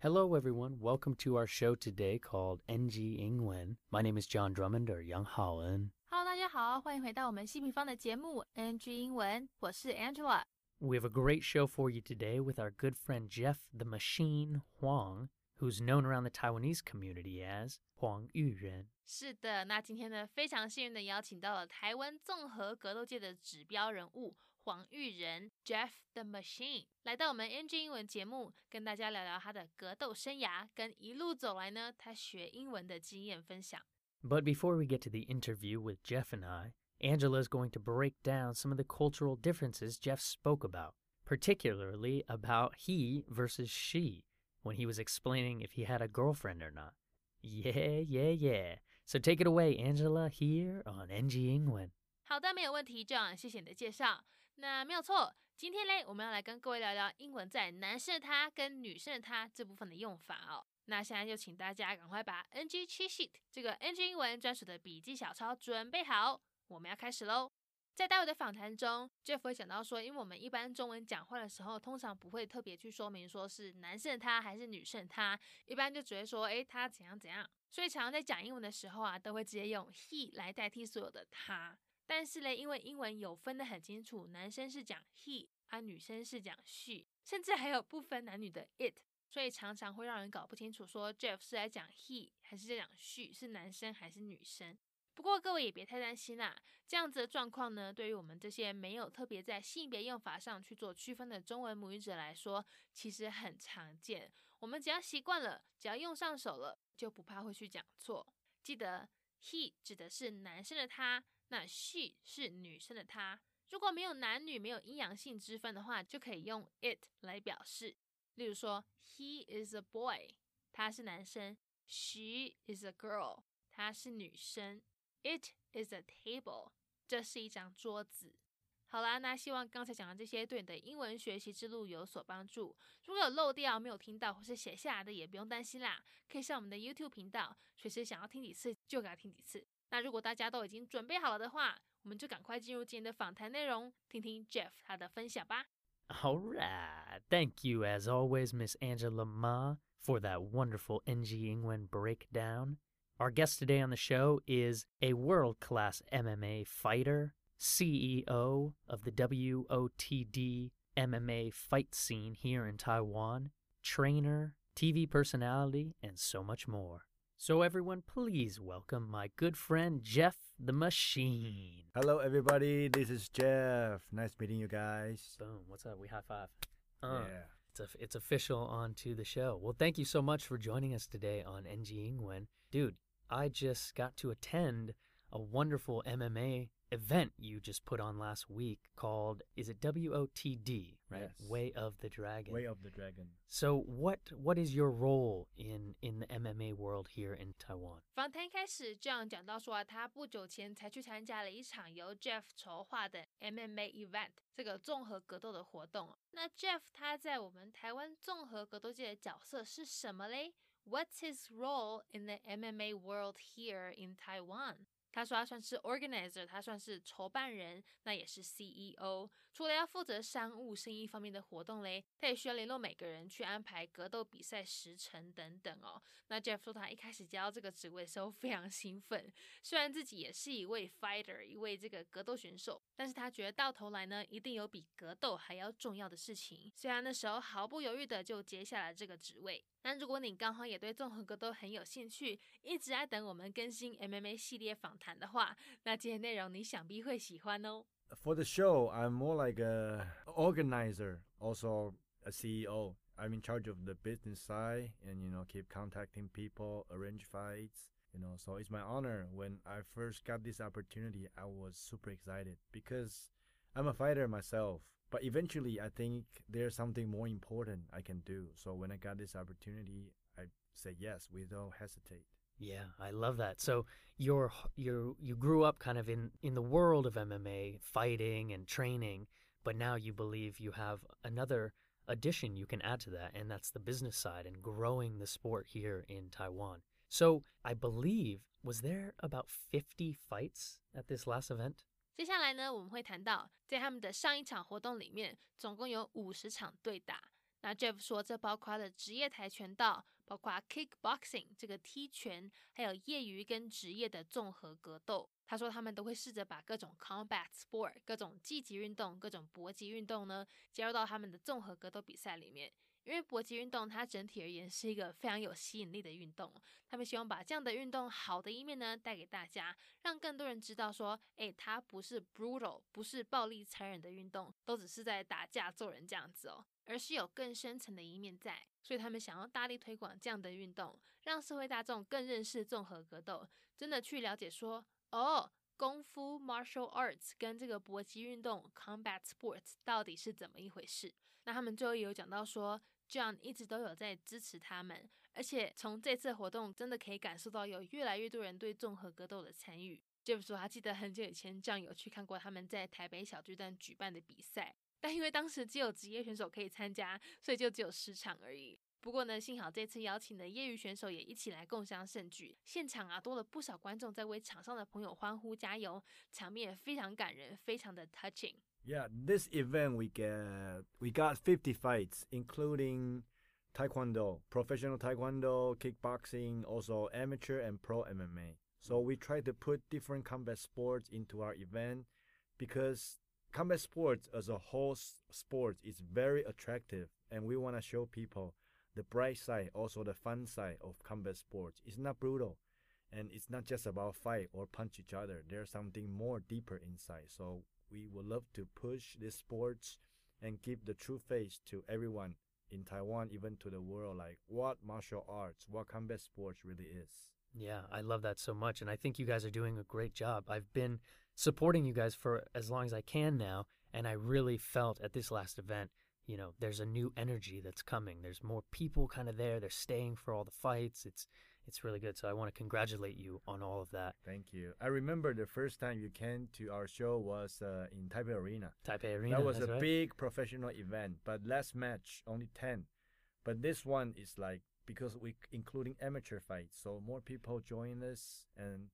Hello, everyone. Welcome to our show today called NG 英文. My name is John Drummond or Young Haoen. Hello，大家好，欢迎回到我们希平方的节目 NG 英文，我是 Angela。We have a great show for you today with our good friend Jeff the Machine Huang, who's known around the Taiwanese community as Huang Yuren. 是的，那今天呢，非常幸运的邀请到了台湾综合格斗界的指标人物黄玉仁 Jeff the Machine 来到我们 NG 英文节目，跟大家聊聊他的格斗生涯跟一路走来呢，他学英文的经验分享。 But before we get to the interview with Jeff and I, Angela is going to break down some of the cultural differences Jeff spoke about, particularly about he versus she when he was explaining if he had a girlfriend or not. Yeah, yeah, yeah. So take it away, Angela, here on NG 英文。好的，没有问题，John，谢谢你的介绍。 那没有错，今天嘞，我们要来跟各位聊聊英文在男生的他跟女生的他这部分的用法哦。那现在就请大家赶快把 NG cheat sheet 这个 NG 英文专属的笔记小抄准备好，我们要开始喽。在待会的访谈中，Jeff 会讲到说，因为我们一般中文讲话的时候，通常不会特别去说明说是男生的他还是女生的他，一般就只会说，诶，他怎样怎样。所以常常在讲英文的时候啊，都会直接用 he 来代替所有的他。但是嘞，因为英文有分得很清楚，男生是讲 he，啊，女生是讲 she，甚至还有不分男女的 it，所以常常会让人搞不清楚，说 Jeff 是在讲 he 还是在讲 she，是男生还是女生。不过各位也别太担心啦，这样子的状况呢，对于我们这些没有特别在性别用法上去做区分的中文母语者来说，其实很常见。我们只要习惯了，只要用上手了，就不怕会去讲错。记得 he 指的是男生的他。那 she 是女生的她，如果没有男女没有阴阳性之分的话，就可以用 it 来表示。例如说，He is a boy，他是男生；She is a girl，她是女生；It is a table，这是一张桌子。好啦，那希望刚才讲的这些对你的英文学习之路有所帮助。如果有漏掉、没有听到或是写下来的，也不用担心啦，可以上我们的 YouTube 频道，随时想要听几次就给他听几次。那如果大家都已经准备好了的话，我们就赶快进入今天的访谈内容，听听 Jeff 他的分享吧。 All right. Thank you, as always, Miss Angela Ma, for that wonderful NG Ingwen breakdown. Our guest today on the show is a world class MMA fighter, CEO of the WOTD MMA fight scene here in Taiwan, trainer, TV personality, and so much more. So, everyone, please welcome my good friend Jeff the Machine. Hello, everybody. This is Jeff. Nice meeting you guys. Boom. What's up? We high five. Uh, yeah. It's, a, it's official on to the show. Well, thank you so much for joining us today on NG Ingwen. Dude, I just got to attend a wonderful MMA event you just put on last week called is it WOTD, right? Yes. Way of the Dragon. Way of the Dragon. So what what is your role in in the MMA world here in Taiwan? 访谈开始，这样讲到说啊，他不久前才去参加了一场由 Jeff 筹划的 MMA event，这个综合格斗的活动。那 Jeff 他在我们台湾综合格斗界的角色是什么嘞？What's his role in the MMA world here in Taiwan？ 他说他算是 organizer，他算是筹办人，那也是 CEO。除了要负责商务生意方面的活动嘞，他也需要联络每个人去安排格斗比赛时程等等哦。那 Jeff 说他一开始接到这个职位的时候非常兴奋，虽然自己也是一位 fighter，一位这个格斗选手，但是他觉得到头来呢，一定有比格斗还要重要的事情。虽然那时候毫不犹豫的就接下了这个职位。那如果你刚好也对综合格斗很有兴趣，一直在等我们更新 MMA 系列访谈的话，那今天内容你想必会喜欢哦。 For the show, I'm more like a organizer, also a CEO. I'm in charge of the business side and you know keep contacting people, arrange fights. You know, so it's my honor. When I first got this opportunity, I was super excited because I'm a fighter myself. But eventually, I think there's something more important I can do. So when I got this opportunity, I said yes without hesitate. Yeah, I love that. So you're you you grew up kind of in in the world of MMA, fighting and training, but now you believe you have another addition you can add to that, and that's the business side and growing the sport here in Taiwan. So I believe was there about 50 fights at this last event? 接下来呢，我们会谈到在他们的上一场活动里面，总共有五十场对打。那 Jeff 说，这包括了职业跆拳道，包括 kickboxing 这个踢拳，还有业余跟职业的综合格斗。他说，他们都会试着把各种 combat sport、各种积极运动、各种搏击运动呢，加入到他们的综合格斗比赛里面。因为搏击运动它整体而言是一个非常有吸引力的运动，他们希望把这样的运动好的一面呢带给大家，让更多人知道说，哎，它不是 brutal，不是暴力残忍的运动，都只是在打架揍人这样子哦，而是有更深层的一面在。所以他们想要大力推广这样的运动，让社会大众更认识综合格斗，真的去了解说，哦，功夫 martial arts 跟这个搏击运动 combat sports 到底是怎么一回事。那他们最后也有讲到说。John 一直都有在支持他们，而且从这次活动真的可以感受到有越来越多人对综合格斗的参与。Jeff 说他记得很久以前，John 有去看过他们在台北小巨蛋举办的比赛，但因为当时只有职业选手可以参加，所以就只有十场而已。不过呢，幸好这次邀请的业余选手也一起来共享盛举，现场啊多了不少观众在为场上的朋友欢呼加油，场面也非常感人，非常的 touching。Yeah, this event we get we got 50 fights, including taekwondo, professional taekwondo, kickboxing, also amateur and pro MMA. So we try to put different combat sports into our event because combat sports as a whole sport is very attractive and we want to show people the bright side, also the fun side of combat sports. It's not brutal and it's not just about fight or punch each other. There's something more deeper inside. So we would love to push this sports and give the true face to everyone in Taiwan, even to the world, like what martial arts, what combat sports really is. Yeah, I love that so much. And I think you guys are doing a great job. I've been supporting you guys for as long as I can now. And I really felt at this last event, you know, there's a new energy that's coming. There's more people kind of there. They're staying for all the fights. It's it's really good. So I want to congratulate you on all of that. Thank you. I remember the first time you came to our show was uh, in Taipei Arena. Taipei Arena. That was a right. big professional event, but last match only 10. But this one is like because we including amateur fights, so more people join us and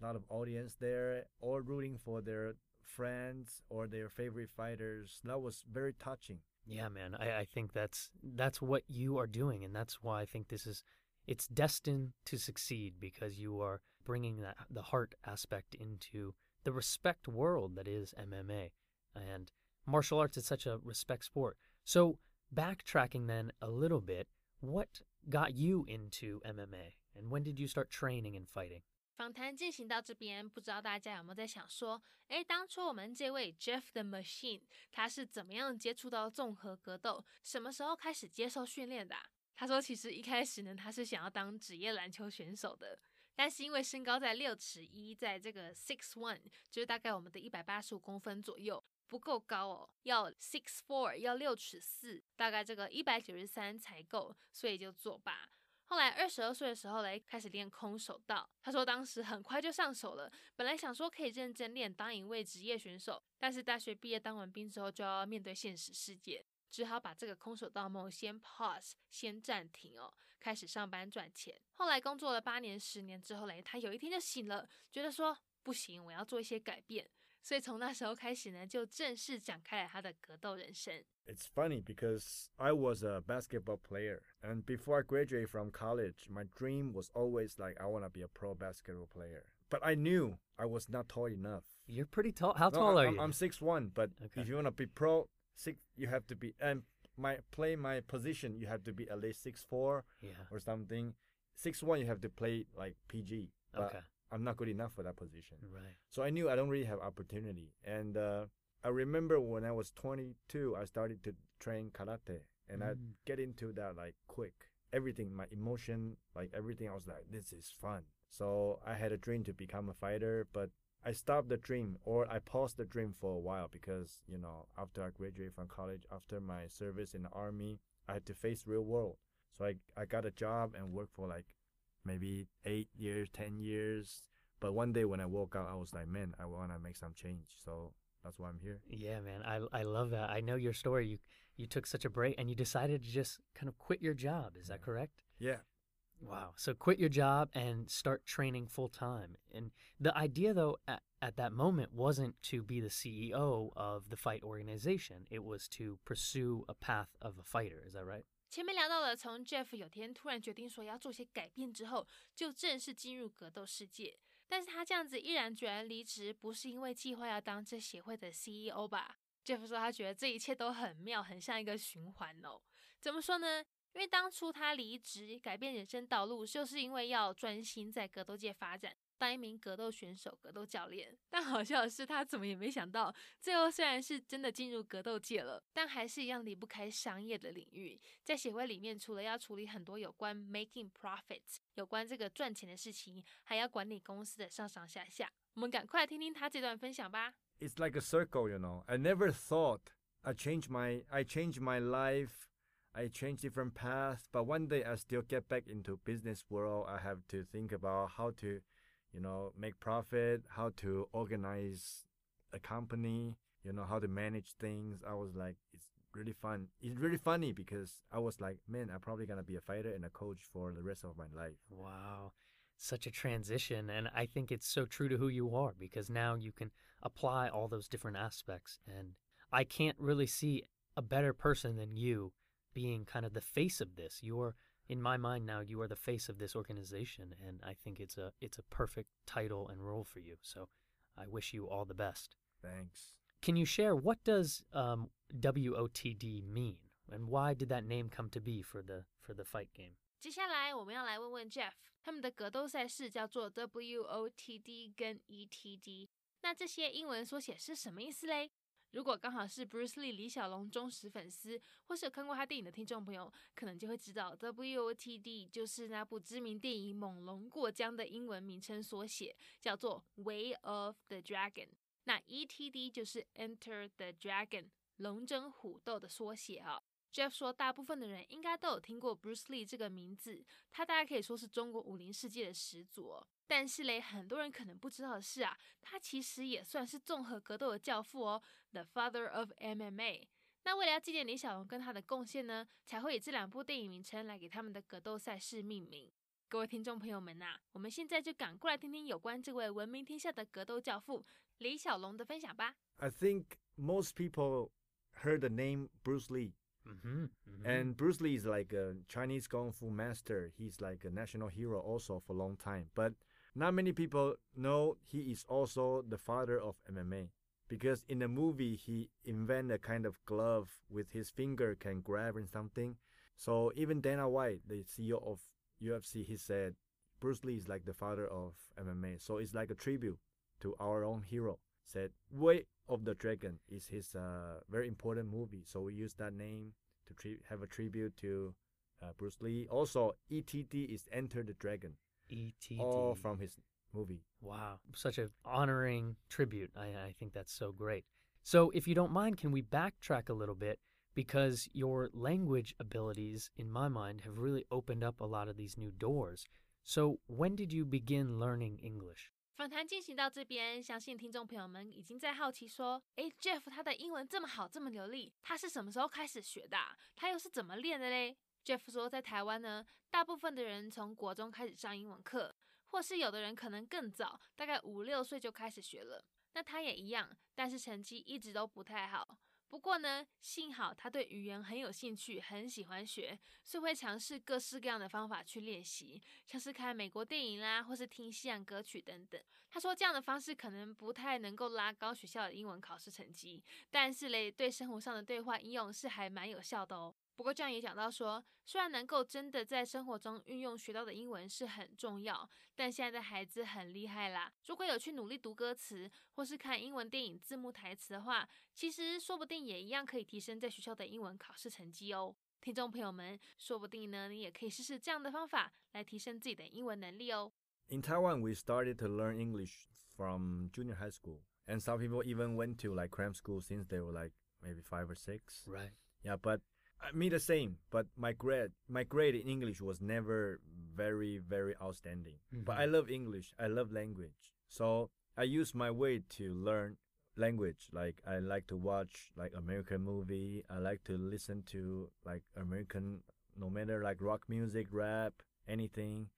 a lot of audience there, all rooting for their friends or their favorite fighters. That was very touching. Yeah, man. I, I think that's that's what you are doing, and that's why I think this is it's destined to succeed because you are bringing that the heart aspect into the respect world that is MMA and martial arts is such a respect sport. So backtracking then a little bit, what got you into MMA and when did you start training and fighting? 访谈进行到这边，不知道大家有没有在想说，诶，当初我们这位 Jeff 的 Machine，他是怎么样接触到综合格斗？什么时候开始接受训练的、啊？ 他说，其实一开始呢，他是想要当职业篮球选手的，但是因为身高在六尺一，在这个 six one，就是大概我们的一百八十五公分左右，不够高哦，要 six four，要六尺四，大概这个一百九十三才够，所以就作罢。后来二十二岁的时候嘞，开始练空手道。他说当时很快就上手了，本来想说可以认真练，当一位职业选手，但是大学毕业当完兵之后，就要面对现实世界。只好把这个空手道梦先 pause，先暂停哦，开始上班赚钱。后来工作了八年、十年之后嘞，他有一天就醒了，觉得说不行，我要做一些改变。所以从那时候开始呢，就正式展开了他的格斗人生。It's funny because I was a basketball player, and before I graduated from college, my dream was always like I want to be a pro basketball player. But I knew I was not tall enough. You're pretty tall. How No, tall I- are I'm, you? I'm six one, but Okay. if you want to be pro, six you have to be and my play my position you have to be at least six four yeah. or something. Six one you have to play like PG. Okay. I'm not good enough for that position. Right. So I knew I don't really have opportunity. And uh, I remember when I was 22, I started to train karate, and I Mm. get into that like quick. Everything, my emotion, like everything, I was like, this is fun. So I had a dream to become a fighter, but I stopped the dream or I paused the dream for a while because you know after I graduated from college, after my service in the army, I had to face real world. So I I got a job and worked for like maybe eight years, ten years. But one day when I woke up, I was like, man, I want to make some change. So that's why I'm here. Yeah, man. I I love that. I know your story. You you took such a break and you decided to just kind of quit your job. Is that correct? Yeah. Wow. So quit your job and start training full time. And the idea though at, at that moment wasn't to be the CEO of the fight organization. It was to pursue a path of a fighter. Is that right? 前面聊到了，从 Jeff 有天突然决定说要做些改变之后，就正式进入格斗世界。但是他这样子毅然决然离职，不是因为计划要当这协会的 CEO 吧？Jeff 说他觉得这一切都很妙，很像一个循环哦。怎么说呢？ 因为当初他离职改变人生道路，就是因为要专心在格斗界发展。当一名格斗选手、格斗教练，但好笑的是，他怎么也没想到，最后虽然是真的进入格斗界了，但还是一样离不开商业的领域。在协会里面，除了要处理很多有关 making profits、有关这个赚钱的事情，还要管理公司的上上下下。我们赶快听听他这段分享吧。It's like a circle, you know. I never thought I changed my I changed my life. I changed different paths, but one day I still get back into business world. I have to think about how to you know, make profit, how to organize a company, you know, how to manage things. I was like, it's really fun. It's really funny because I was like, man, I'm probably gonna be a fighter and a coach for the rest of my life. Wow. Such a transition. And I think it's so true to who you are because now you can apply all those different aspects. And I can't really see a better person than you being kind of the face of this. You're in my mind now you are the face of this organization and I think it's a it's a perfect title and role for you. So I wish you all the best. Thanks. Can you share what does um, WOTD mean and why did that name come to be for the for the fight game? 接下来我们要来问问 Jeff，他们的格斗赛事叫做 WOTD 跟 ETD，那这些英文缩写是什么意思嘞？ 如果刚好是 Bruce Lee 李小龙忠实粉丝，或是有看过他电影的听众朋友，可能就会知道 WOTD 就是那部知名电影《猛龙过江》的英文名称缩写，叫做 Way of the Dragon。那 ETD 就是 Enter the Dragon，龙争虎斗的缩写啊。Jeff 说，大部分的人应该都有听过 Bruce Lee 这个名字，他大概可以说是中国武林世界的始祖。但是嘞，很多人可能不知道的是啊，他其实也算是综合格斗的教父哦，The Father of MMA。那为了要纪念李小龙跟他的贡献呢，才会以这两部电影名称来给他们的格斗赛事命名。各位听众朋友们呐，我们现在就赶过来听听有关这位闻名天下的格斗教父李小龙的分享吧。I think most people heard the name Bruce Lee. Mm-hmm, mm-hmm. And Bruce Lee is like a Chinese kung fu master. He's like a national hero also for a long time. But not many people know he is also the father of MMA because in the movie he invented a kind of glove with his finger can grab in something. So even Dana White, the CEO of UFC, he said Bruce Lee is like the father of MMA. So it's like a tribute to our own hero. Said Way of the Dragon is his uh, very important movie. So we use that name to tri- have a tribute to uh, Bruce Lee. Also, ETD is Enter the Dragon. ETD. All from his movie. Wow, such an honoring tribute. I, I think that's so great. So, if you don't mind, can we backtrack a little bit? Because your language abilities, in my mind, have really opened up a lot of these new doors. So, when did you begin learning English? 访谈进行到这边，相信听众朋友们已经在好奇说：诶 j e f f 他的英文这么好，这么流利，他是什么时候开始学的？啊他又是怎么练的嘞？Jeff 说，在台湾呢，大部分的人从国中开始上英文课，或是有的人可能更早，大概五六岁就开始学了。那他也一样，但是成绩一直都不太好。不过呢，幸好他对语言很有兴趣，很喜欢学，所以会尝试各式各样的方法去练习，像是看美国电影啦，或是听西洋歌曲等等。他说这样的方式可能不太能够拉高学校的英文考试成绩，但是嘞，对生活上的对话应用是还蛮有效的哦。不过这样也讲到说，虽然能够真的在生活中运用学到的英文是很重要，但现在的孩子很厉害啦。如果有去努力读歌词，或是看英文电影字幕台词的话，其实说不定也一样可以提升在学校的英文考试成绩哦。听众朋友们，说不定呢，你也可以试试这样的方法来提升自己的英文能力哦。In Taiwan, we started to learn English from junior high school, and some people even went to like cram school since they were like maybe five or six. Right. Yeah, but me the same, but my grade my grade in English was never very very outstanding. Mm-hmm. But I love English. I love language. So I use my way to learn language. Like I like to watch like American movie. I like to listen to like American no matter like rock music, rap, anything.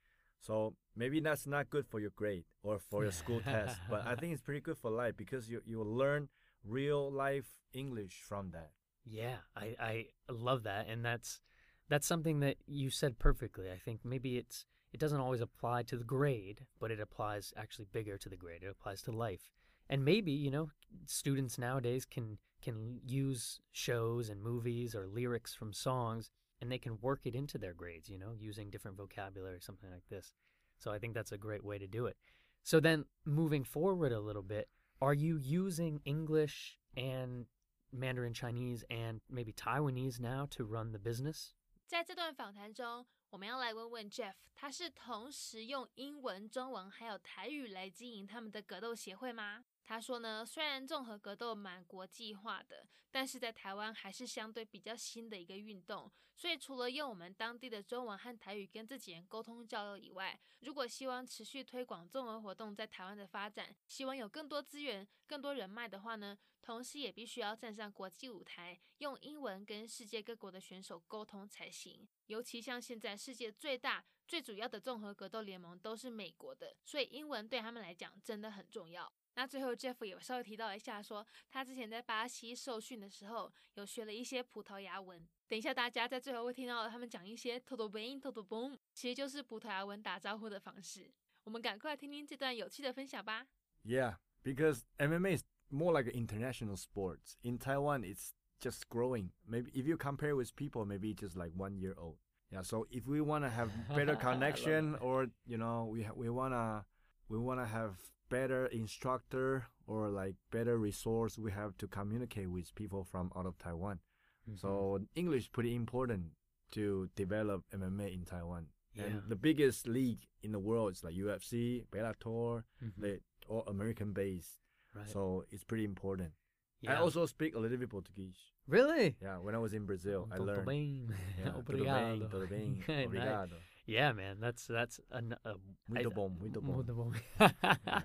So maybe that's not good for your grade or for your school test, but I think it's pretty good for life because you you learn real life English from that. Yeah, I, I love that, and that's that's something that you said perfectly. I think maybe it's it doesn't always apply to the grade, but it applies actually bigger to the grade. It applies to life, and maybe you know students nowadays can can use shows and movies or lyrics from songs, and they can work it into their grades. You know, using different vocabulary, something like this. So I think that's a great way to do it. So then, moving forward a little bit, are you using English and Mandarin Chinese and maybe Taiwanese now to run the business? 在这段访谈中，我们要来问问 Jeff，他是同时用英文、中文还有台语来经营他们的格斗协会吗？ 他说呢，虽然综合格斗蛮国际化的，但是在台湾还是相对比较新的一个运动，所以除了用我们当地的中文和台语跟自己人沟通交流以外，如果希望持续推广综合活动在台湾的发展，希望有更多资源、更多人脉的话呢，同时也必须要站上国际舞台，用英文跟世界各国的选手沟通才行。尤其像现在世界最大、最主要的综合格斗联盟都是美国的，所以英文对他们来讲真的很重要。那最后，Jeff 也稍微提到一下，说他之前在巴西受训的时候，有学了一些葡萄牙文。等一下，大家在最后会听到他们讲一些 “todo bem”“todo bom”，其实就是葡萄牙文打招呼的方式。我们赶快听听这段有趣的分享吧。Yeah, because MMA is more like an international sports. In Taiwan, it's just growing. Maybe if you compare with people, maybe just like one year old. Yeah. So if we want to have better connection, or you know, we we wanna we wanna have better instructor or like better resource, we have to communicate with people from out of Taiwan. Mm-hmm. So English is pretty important to develop MMA in Taiwan. Yeah. And the biggest league in the world is like UFC, Bellator, mm-hmm. they all American based. Right. So it's pretty important. Yeah. I also speak a little bit Portuguese. Really? Yeah, when I was in Brazil, I learned. Bem. Yeah, Obrigado. Tudo bem, tudo bem. Obrigado. Yeah, man, that's that's a, a muito bom, muito bom. Muito bom.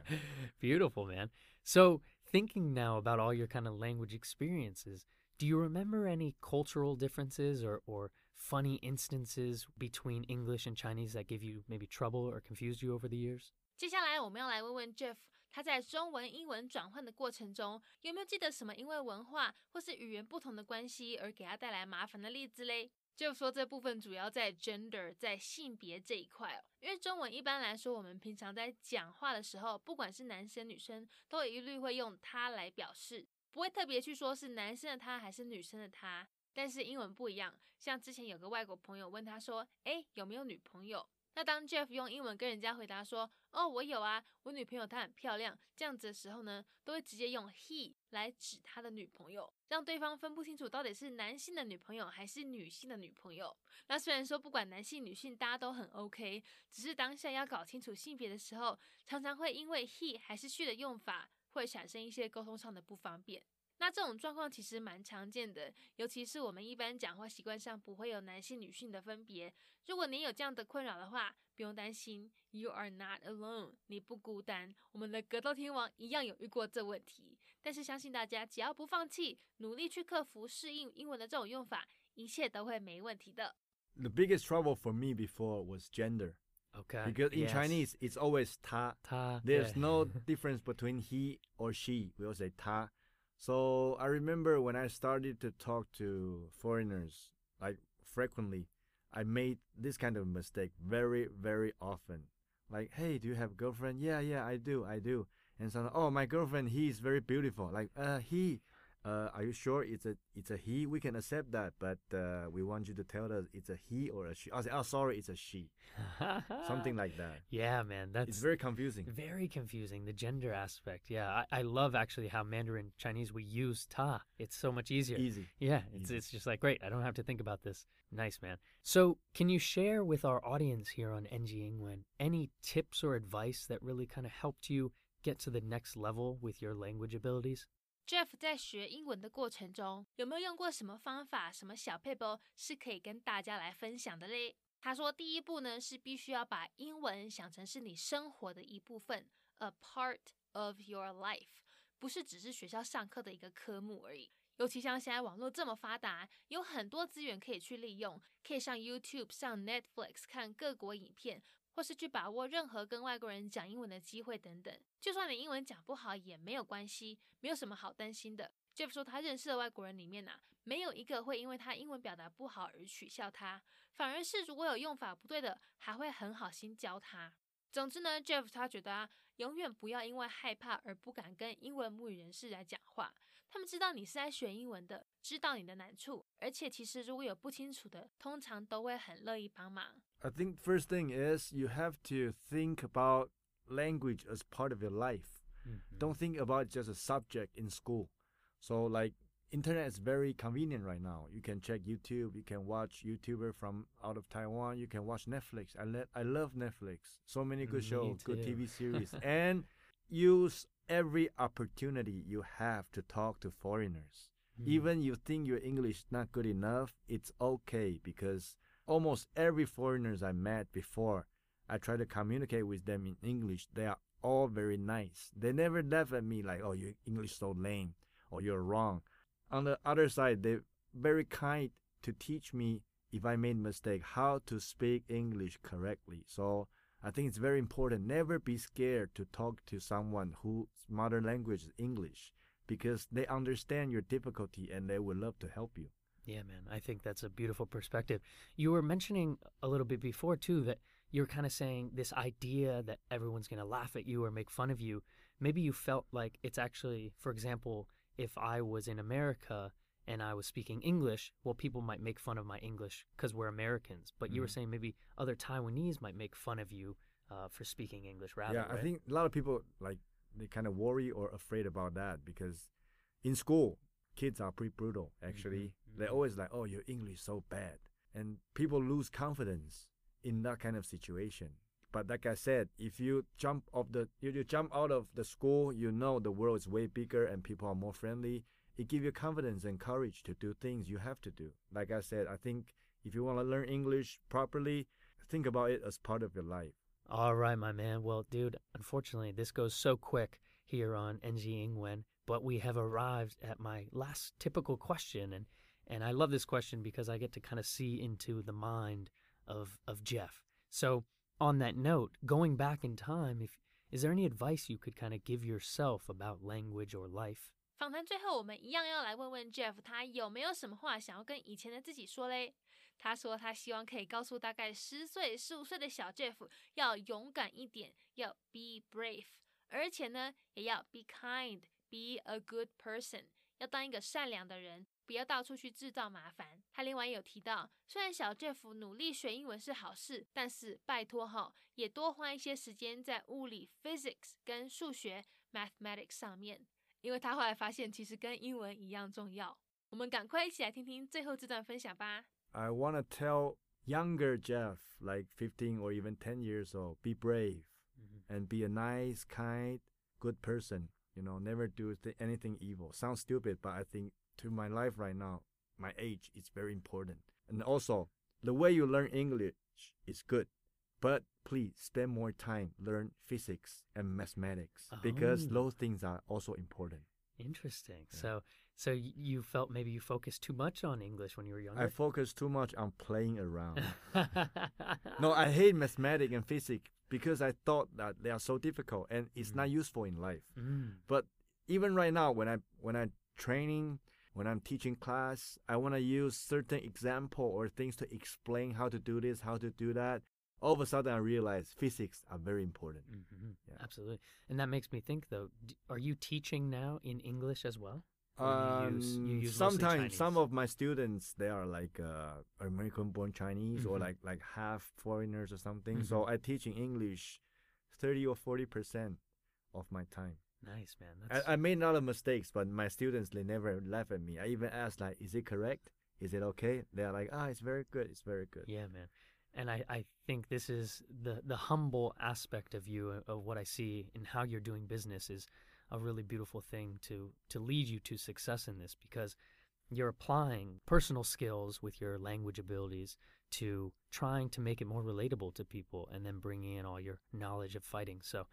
Beautiful, man. So, thinking now about all your kind of language experiences, do you remember any cultural differences or or funny instances between English and Chinese that give you maybe trouble or confused you over the years? 接下来我们要来问问 Jeff，他在中文、英文转换的过程中，有没有记得什么因为文化或是语言不同的关系而给他带来麻烦的例子嘞？ 就说这部分主要在 gender，在性别这一块哦。因为中文一般来说，我们平常在讲话的时候，不管是男生女生，都一律会用他来表示，不会特别去说是男生的他还是女生的他。但是英文不一样，像之前有个外国朋友问他说：“哎，有没有女朋友？”那当 Jeff 用英文跟人家回答说：“哦，我有啊，我女朋友她很漂亮。”这样子的时候呢，都会直接用 he 来指他的女朋友，让对方分不清楚到底是男性的女朋友还是女性的女朋友。那虽然说不管男性女性大家都很 OK，只是当下要搞清楚性别的时候，常常会因为 he 还是 she 的用法，会产生一些沟通上的不方便。那这种状况其实蛮常见的，尤其是我们一般讲话习惯上不会有男性女性的分别。如果您有这样的困扰的话，不用担心，You are not alone，你不孤单。我们的格斗天王一样有遇过这问题，但是相信大家只要不放弃，努力去克服适应英文的这种用法，一切都会没问题的。The biggest trouble for me before was gender. Okay. Because in yes. Chinese, it's always ta. Ta. There's yeah. no difference between he or she. We all say ta. So I remember when I started to talk to foreigners, like frequently, I made this kind of mistake very, very often. Like, hey, do you have girlfriend? Yeah, yeah, I do, I do. And so, oh, my girlfriend, he is very beautiful. Like, uh, he, uh, are you sure it's a it's a he? We can accept that, but uh, we want you to tell us it's a he or a she. I say, oh, sorry, it's a she. Something like that. Yeah, man, that's it's very confusing. Very confusing. The gender aspect. Yeah, I, I love actually how Mandarin Chinese we use ta. It's so much easier. Easy. Yeah, it's Easy. it's just like great. I don't have to think about this. Nice, man. So, can you share with our audience here on NG Ingwen any tips or advice that really kind of helped you get to the next level with your language abilities? Jeff 在学英文的过程中，有没有用过什么方法、什么小 paper 是可以跟大家来分享的嘞？他说，第一步呢是必须要把英文想成是你生活的一部分，a part of your life，不是只是学校上课的一个科目而已。尤其像现在网络这么发达，有很多资源可以去利用，可以上 YouTube、上 Netflix 看各国影片，或是去把握任何跟外国人讲英文的机会等等。就算你英文讲不好也没有关系，没有什么好担心的。Jeff 说，他认识的外国人里面呐，没有一个会因为他英文表达不好而取笑他，反而是如果有用法不对的，还会很好心教他。总之呢，Jeff 他觉得啊，永远不要因为害怕而不敢跟英文母语人士来讲话。他们知道你是在学英文的，知道你的难处，而且其实如果有不清楚的，通常都会很乐意帮忙。I think first thing is you have to think about language as part of your life. Mhm. Don't think about just a subject in school. So like internet is very convenient right now. You can check YouTube, you can watch YouTuber from out of Taiwan, you can watch Netflix. I le- I love Netflix. So many good Me shows, good. TV series and use every opportunity you have to talk to foreigners. Mm. Even you think your English is not good enough, it's okay because almost every foreigners I met before, I try to communicate with them in English. They are all very nice. They never laugh at me like, "Oh, your English so lame," or "You're wrong." On the other side, they're very kind to teach me if I made mistake how to speak English correctly. So I think it's very important. Never be scared to talk to someone whose mother language is English because they understand your difficulty and they would love to help you. Yeah, man. I think that's a beautiful perspective. You were mentioning a little bit before, too, that you're kind of saying this idea that everyone's going to laugh at you or make fun of you. Maybe you felt like it's actually, for example, if I was in America and I was speaking English, well, people might make fun of my English because we're Americans. But you were Mhm. saying maybe other Taiwanese might make fun of you uh, for speaking English rather. yeah, I think a lot of people like they kind of worry or afraid about that because in school, kids are pretty brutal. Actually, Mhm, they're always like, "Oh, your English so bad," and people lose confidence in that kind of situation. But like I said, if you jump off the, you, you jump out of the school, you know the world is way bigger and people are more friendly. It gives you confidence and courage to do things you have to do. Like I said, I think if you want to learn English properly, think about it as part of your life. All right, my man. Well, dude, unfortunately, this goes so quick here on NG Ingwen, but we have arrived at my last typical question, and and I love this question because I get to kind of see into the mind of of Jeff. So, on that note, going back in time, if is there any advice you could kind of give yourself about language or life? 访谈最后，我们一样要来问问 Jeff，他有没有什么话想要跟以前的自己说嘞？他说他希望可以告诉大概十岁、十五岁的小 Jeff，要勇敢一点，要 be brave，而且呢，也要 be kind，be a good person，要当一个善良的人， 不要到处去制造麻烦。他另外也有提到，虽然小 Jeff 努力学英文是好事，但是拜托哈，也多花一些时间在物理 physics 跟数学 mathematics 上面。因为他后来发现，其实跟英文一样重要。我们赶快一起来听听最后这段分享吧。I wanna tell younger Jeff, like fifteen or even ten years old, be brave and be a nice, kind, good person. You know, never do anything evil. Sounds stupid, but I think to my life right now, my age is very important. And also, the way you learn English is good, but please spend more time learn physics and mathematics because Oh. those things are also important. Interesting. Yeah. So, so you felt maybe you focused too much on English when you were younger. I focused too much on playing around. No, I hate mathematics and physics because I thought that they are so difficult and it's not useful in life. Mm. But even right now, when I when I'm training, when I'm teaching class, I want to use certain example or things to explain how to do this, how to do that. All of a sudden, I realize physics are very important. Mhm. Yeah. Absolutely. And that makes me think, though, are you teaching now in English as well? Or you use- you Um, use sometimes some of my students they are like uh, American-born Chinese or Mhm. like like half foreigners or something. Mm-hmm. So I teach in English, thirty or forty percent of my time. Nice, man. That's, I, I made a lot of mistakes, but my students they never laugh at me. I even asked like, "Is it correct? Is it okay?" They're like, "Ah, it's very good. It's very good." yeah, man. And I, I think this is the, the humble aspect of you, uh, of what I see and how you're doing business is a really beautiful thing to, to lead you to success in this because you're applying personal skills with your language abilities to trying to make it more relatable to people and then bringing in all your knowledge of fighting. So,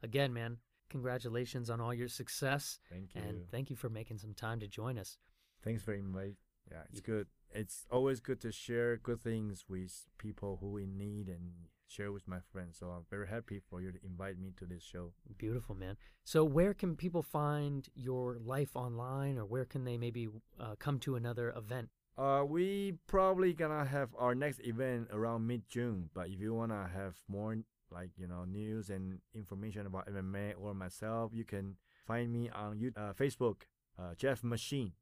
again, man, congratulations on all your success. Thank you. And thank you for making some time to join us. Thanks very much. Yeah, it's good. It's always good to share good things with people who in need and share with my friends. So I'm very happy for you to invite me to this show. Beautiful, man. So, where can people find your life online, or where can they maybe uh, come to another event? Uh, we probably gonna have our next event around mid June. But if you wanna have more like you know news and information about MMA or myself, you can find me on you uh, Facebook, uh, Jeff Machine,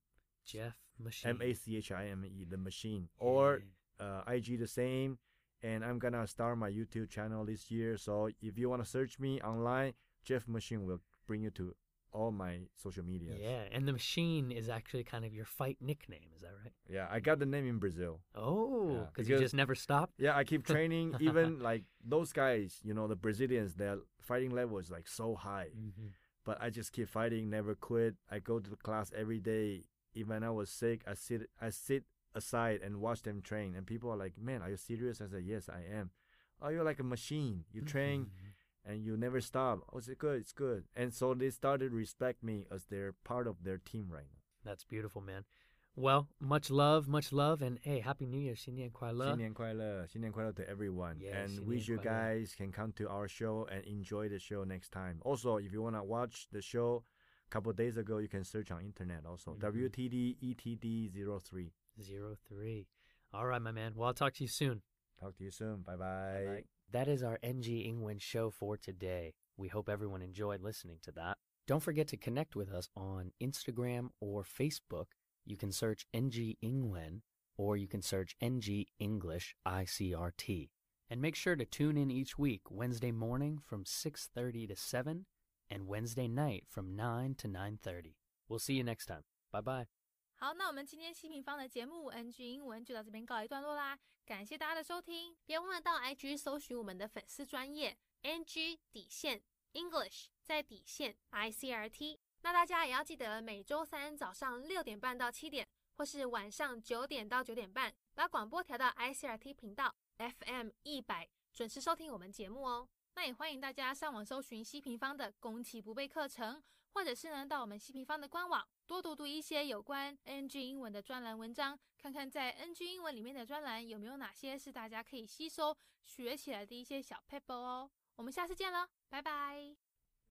Jeff Machine. M A C H I M E, the Machine, or uh, IG the same. And I'm gonna start my YouTube channel this year. So if you wanna search me online, Jeff Machine will bring you to all my social media. Yeah, and the machine is actually kind of your fight nickname. Is that right? Yeah, I got the name in Brazil. Oh, Yeah, because you just never stop? Yeah, I keep training. even like those guys, you know, the Brazilians, their fighting level is like so high. Mm-hmm. But I just keep fighting, never quit. I go to the class every day. Even when I was sick, I sit, I sit aside and watch them train. And people are like, "Man, are you serious?" I said, "Yes, I am." Oh, you're like a machine. You train and you never stop. Oh, it's good. It's good. And so they started to respect me as they're part of their team right now. That's beautiful, man. Well, much love, much love, and hey, happy New Year, 新年快乐.新年快乐,新年快乐 to everyone. Yeah, and 新年 wish you 快乐. guys can come to our show and enjoy the show next time. Also, if you want to watch the show, a couple of days ago, you can search on internet also. Mhm. WTD ETD 03. Zero three. All right, my man. Well, I'll talk to you soon. Talk to you soon. Bye-bye. That is our NG Ingwen show for today. We hope everyone enjoyed listening to that. Don't forget to connect with us on Instagram or Facebook. You can search NG Ingwen or you can search NG English ICRT. And make sure to tune in each week Wednesday morning from 6:30 to 7 and Wednesday night from 9 to 9:30. We'll see you next time. Bye-bye. 好，那我们今天西平方的节目 NG 英文就到这边告一段落啦，感谢大家的收听，别忘了到 IG 搜寻我们的粉丝专业 NG 底线 English 在底线 ICRT。那大家也要记得每周三早上六点半到七点，或是晚上九点到九点半，把广播调到 ICRT 频道 FM 一百，准时收听我们节目哦。那也欢迎大家上网搜寻西平方的攻其不备课程，或者是呢到我们西平方的官网多读读一些有关 NG 英文的专栏文章，看看在 NG 英文里面的专栏有没有哪些是大家可以吸收学起来的一些小 paper 哦。我们下次见了，拜拜。